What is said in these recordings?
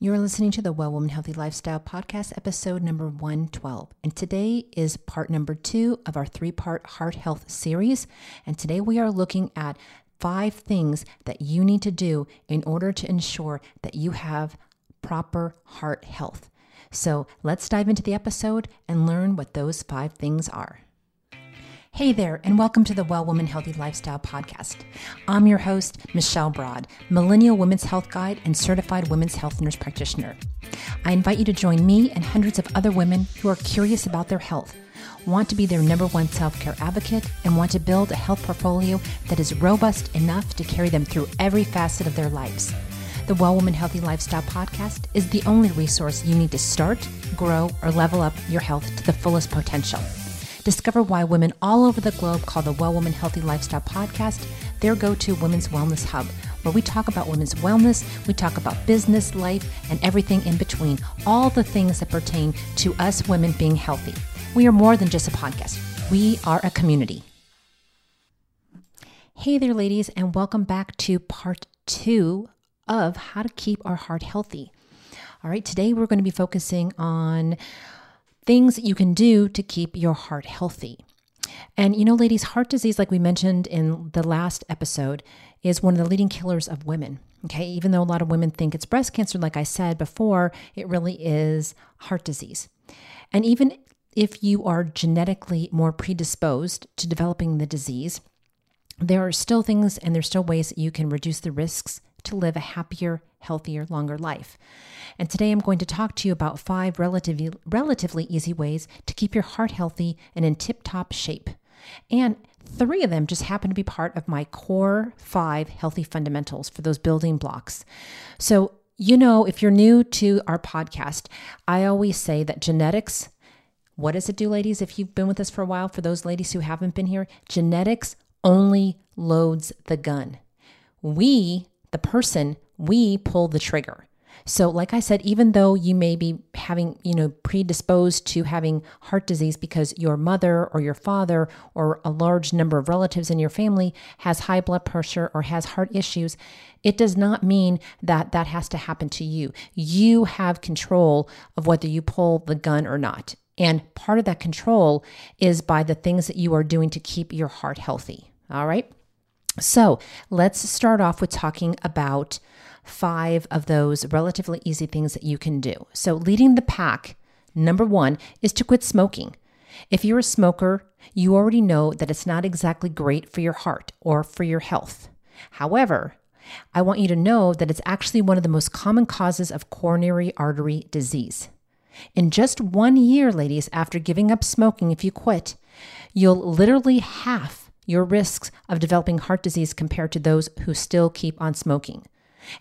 You're listening to the Well Woman Healthy Lifestyle Podcast, episode number 112. And today is part number two of our three part heart health series. And today we are looking at five things that you need to do in order to ensure that you have proper heart health. So let's dive into the episode and learn what those five things are. Hey there, and welcome to the Well Woman Healthy Lifestyle Podcast. I'm your host, Michelle Broad, Millennial Women's Health Guide and Certified Women's Health Nurse Practitioner. I invite you to join me and hundreds of other women who are curious about their health, want to be their number one self care advocate, and want to build a health portfolio that is robust enough to carry them through every facet of their lives. The Well Woman Healthy Lifestyle Podcast is the only resource you need to start, grow, or level up your health to the fullest potential. Discover why women all over the globe call the Well Woman Healthy Lifestyle podcast their go to women's wellness hub, where we talk about women's wellness, we talk about business, life, and everything in between, all the things that pertain to us women being healthy. We are more than just a podcast, we are a community. Hey there, ladies, and welcome back to part two of how to keep our heart healthy. All right, today we're going to be focusing on things that you can do to keep your heart healthy. And you know, ladies, heart disease, like we mentioned in the last episode, is one of the leading killers of women. Okay, even though a lot of women think it's breast cancer, like I said before, it really is heart disease. And even if you are genetically more predisposed to developing the disease, there are still things and there's still ways that you can reduce the risks to live a happier, healthier, longer life. And today I'm going to talk to you about five relatively, relatively easy ways to keep your heart healthy and in tip top shape. And three of them just happen to be part of my core five healthy fundamentals for those building blocks. So, you know, if you're new to our podcast, I always say that genetics, what does it do, ladies? If you've been with us for a while, for those ladies who haven't been here, genetics only loads the gun. We, the person, we pull the trigger. So, like I said, even though you may be having, you know, predisposed to having heart disease because your mother or your father or a large number of relatives in your family has high blood pressure or has heart issues, it does not mean that that has to happen to you. You have control of whether you pull the gun or not. And part of that control is by the things that you are doing to keep your heart healthy. All right. So let's start off with talking about five of those relatively easy things that you can do. So, leading the pack, number one, is to quit smoking. If you're a smoker, you already know that it's not exactly great for your heart or for your health. However, I want you to know that it's actually one of the most common causes of coronary artery disease. In just one year, ladies, after giving up smoking, if you quit, you'll literally half your risks of developing heart disease compared to those who still keep on smoking.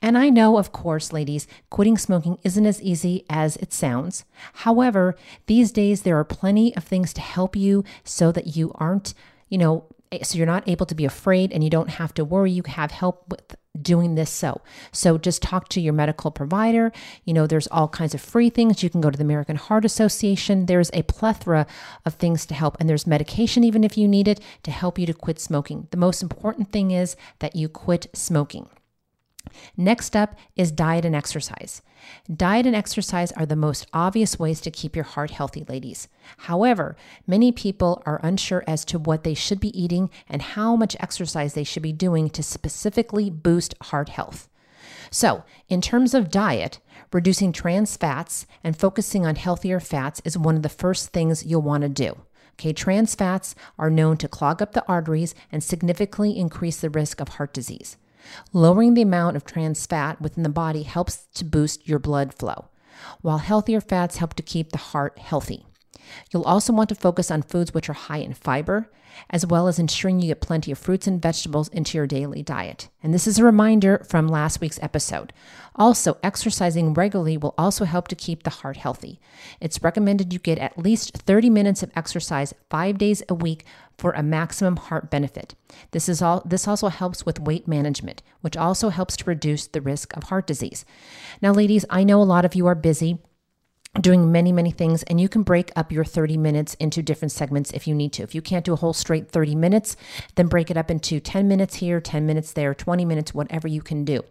And I know, of course, ladies, quitting smoking isn't as easy as it sounds. However, these days there are plenty of things to help you so that you aren't, you know, eh, so you're not able to be afraid and you don't have to worry. You have help with doing this so. So just talk to your medical provider. You know, there's all kinds of free things. You can go to the American Heart Association. There's a plethora of things to help. And there's medication, even if you need it, to help you to quit smoking. The most important thing is that you quit smoking. Next up is diet and exercise. Diet and exercise are the most obvious ways to keep your heart healthy, ladies. However, many people are unsure as to what they should be eating and how much exercise they should be doing to specifically boost heart health. So, in terms of diet, reducing trans fats and focusing on healthier fats is one of the first things you'll want to do. Okay, trans fats are known to clog up the arteries and significantly increase the risk of heart disease. Lowering the amount of trans fat within the body helps to boost your blood flow, while healthier fats help to keep the heart healthy. You'll also want to focus on foods which are high in fiber, as well as ensuring you get plenty of fruits and vegetables into your daily diet. And this is a reminder from last week's episode. Also, exercising regularly will also help to keep the heart healthy. It's recommended you get at least 30 minutes of exercise 5 days a week for a maximum heart benefit. This is all this also helps with weight management, which also helps to reduce the risk of heart disease. Now ladies, I know a lot of you are busy doing many, many things, and you can break up your 30 minutes into different segments if you need to. If you can't do a whole straight 30 minutes, then break it up into 10 minutes here, 10 minutes there, 20 minutes, whatever you can do.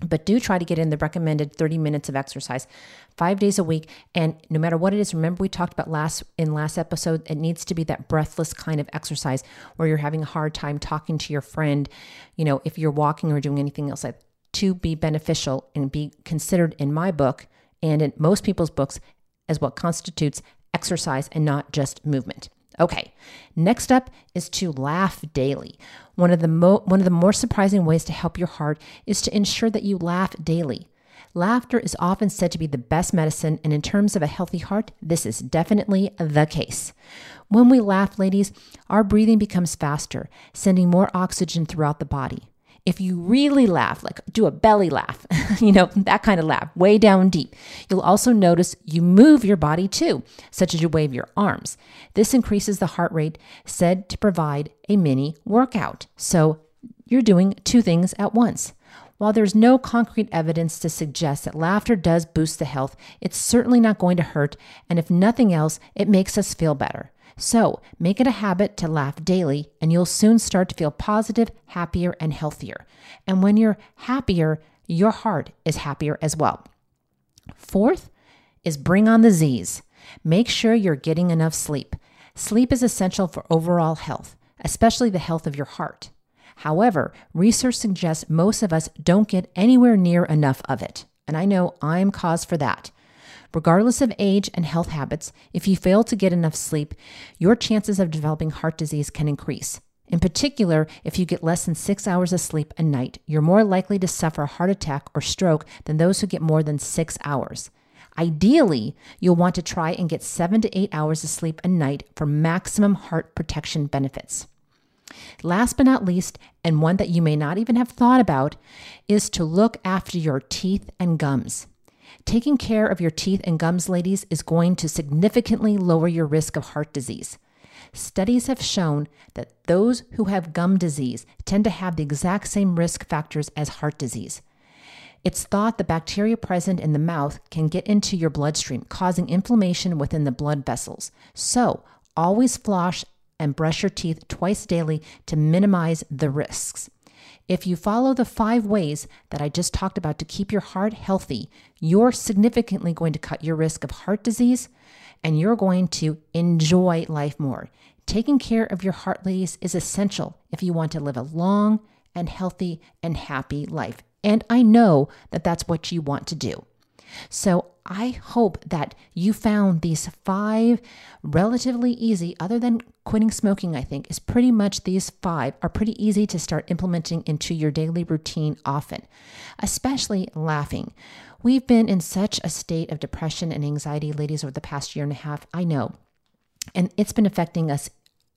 But do try to get in the recommended 30 minutes of exercise five days a week. And no matter what it is, remember we talked about last in last episode, it needs to be that breathless kind of exercise where you're having a hard time talking to your friend, you know, if you're walking or doing anything else like to be beneficial and be considered in my book and in most people's books as what constitutes exercise and not just movement. Okay, next up is to laugh daily. One of the mo- one of the more surprising ways to help your heart is to ensure that you laugh daily. Laughter is often said to be the best medicine, and in terms of a healthy heart, this is definitely the case. When we laugh, ladies, our breathing becomes faster, sending more oxygen throughout the body if you really laugh, like do a belly laugh, you know, that kind of laugh, way down deep, you'll also notice you move your body too, such as you wave your arms. This increases the heart rate, said to provide a mini workout. So you're doing two things at once. While there's no concrete evidence to suggest that laughter does boost the health, it's certainly not going to hurt, and if nothing else, it makes us feel better. So make it a habit to laugh daily, and you'll soon start to feel positive, happier, and healthier. And when you're happier, your heart is happier as well. Fourth is bring on the Z's. Make sure you're getting enough sleep. Sleep is essential for overall health, especially the health of your heart. However, research suggests most of us don't get anywhere near enough of it. And I know I'm cause for that. Regardless of age and health habits, if you fail to get enough sleep, your chances of developing heart disease can increase. In particular, if you get less than six hours of sleep a night, you're more likely to suffer a heart attack or stroke than those who get more than six hours. Ideally, you'll want to try and get seven to eight hours of sleep a night for maximum heart protection benefits. Last but not least, and one that you may not even have thought about, is to look after your teeth and gums. Taking care of your teeth and gums, ladies, is going to significantly lower your risk of heart disease. Studies have shown that those who have gum disease tend to have the exact same risk factors as heart disease. It's thought the bacteria present in the mouth can get into your bloodstream, causing inflammation within the blood vessels. So, always floss and brush your teeth twice daily to minimize the risks. If you follow the five ways that I just talked about to keep your heart healthy, you're significantly going to cut your risk of heart disease and you're going to enjoy life more. Taking care of your heart, ladies, is essential if you want to live a long and healthy and happy life. And I know that that's what you want to do. So I hope that you found these five relatively easy, other than quitting smoking, I think, is pretty much these five are pretty easy to start implementing into your daily routine often, especially laughing. We've been in such a state of depression and anxiety, ladies, over the past year and a half. I know. And it's been affecting us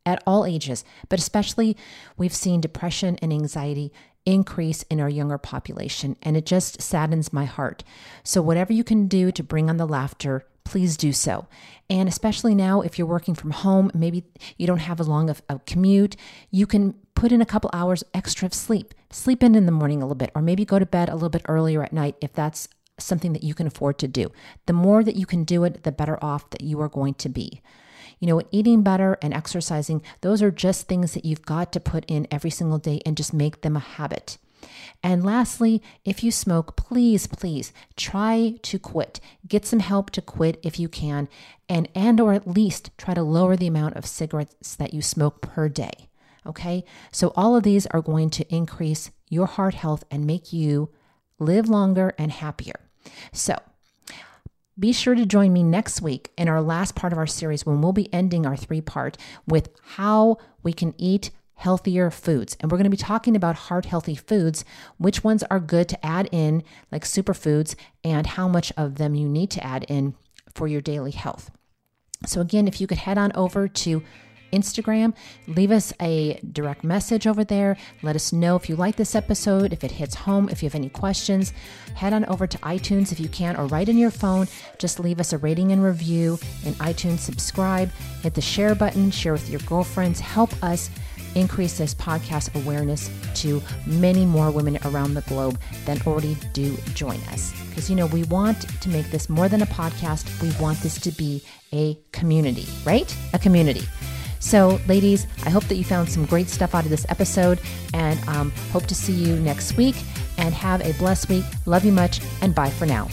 at all ages, but especially we've seen depression and anxiety increase in our younger population, and it just saddens my heart. So, whatever you can do to bring on the laughter, please do so. And especially now, if you're working from home, maybe you don't have as long of a commute, you can put in a couple hours extra of sleep. Sleep in in the morning a little bit, or maybe go to bed a little bit earlier at night if that's something that you can afford to do. The more that you can do it, the better off that you are going to be. You know, eating better and exercising, those are just things that you've got to put in every single day and just make them a habit. And lastly, if you smoke, please, please try to quit. Get some help to quit if you can, and and or at least try to lower the amount of cigarettes that you smoke per day. Okay? So all of these are going to increase your heart health and make you live longer and happier. So, be sure to join me next week in our last part of our series when we'll be ending our three part with how we can eat healthier foods. And we're going to be talking about heart healthy foods, which ones are good to add in, like superfoods, and how much of them you need to add in for your daily health. So, again, if you could head on over to Instagram. Leave us a direct message over there. Let us know if you like this episode, if it hits home, if you have any questions. Head on over to iTunes if you can, or right in your phone. Just leave us a rating and review in iTunes. Subscribe, hit the share button, share with your girlfriends. Help us increase this podcast awareness to many more women around the globe than already do join us. Because, you know, we want to make this more than a podcast, we want this to be a community, right? A community. So, ladies, I hope that you found some great stuff out of this episode and um, hope to see you next week. and have a blessed week. Love you much, and bye for now.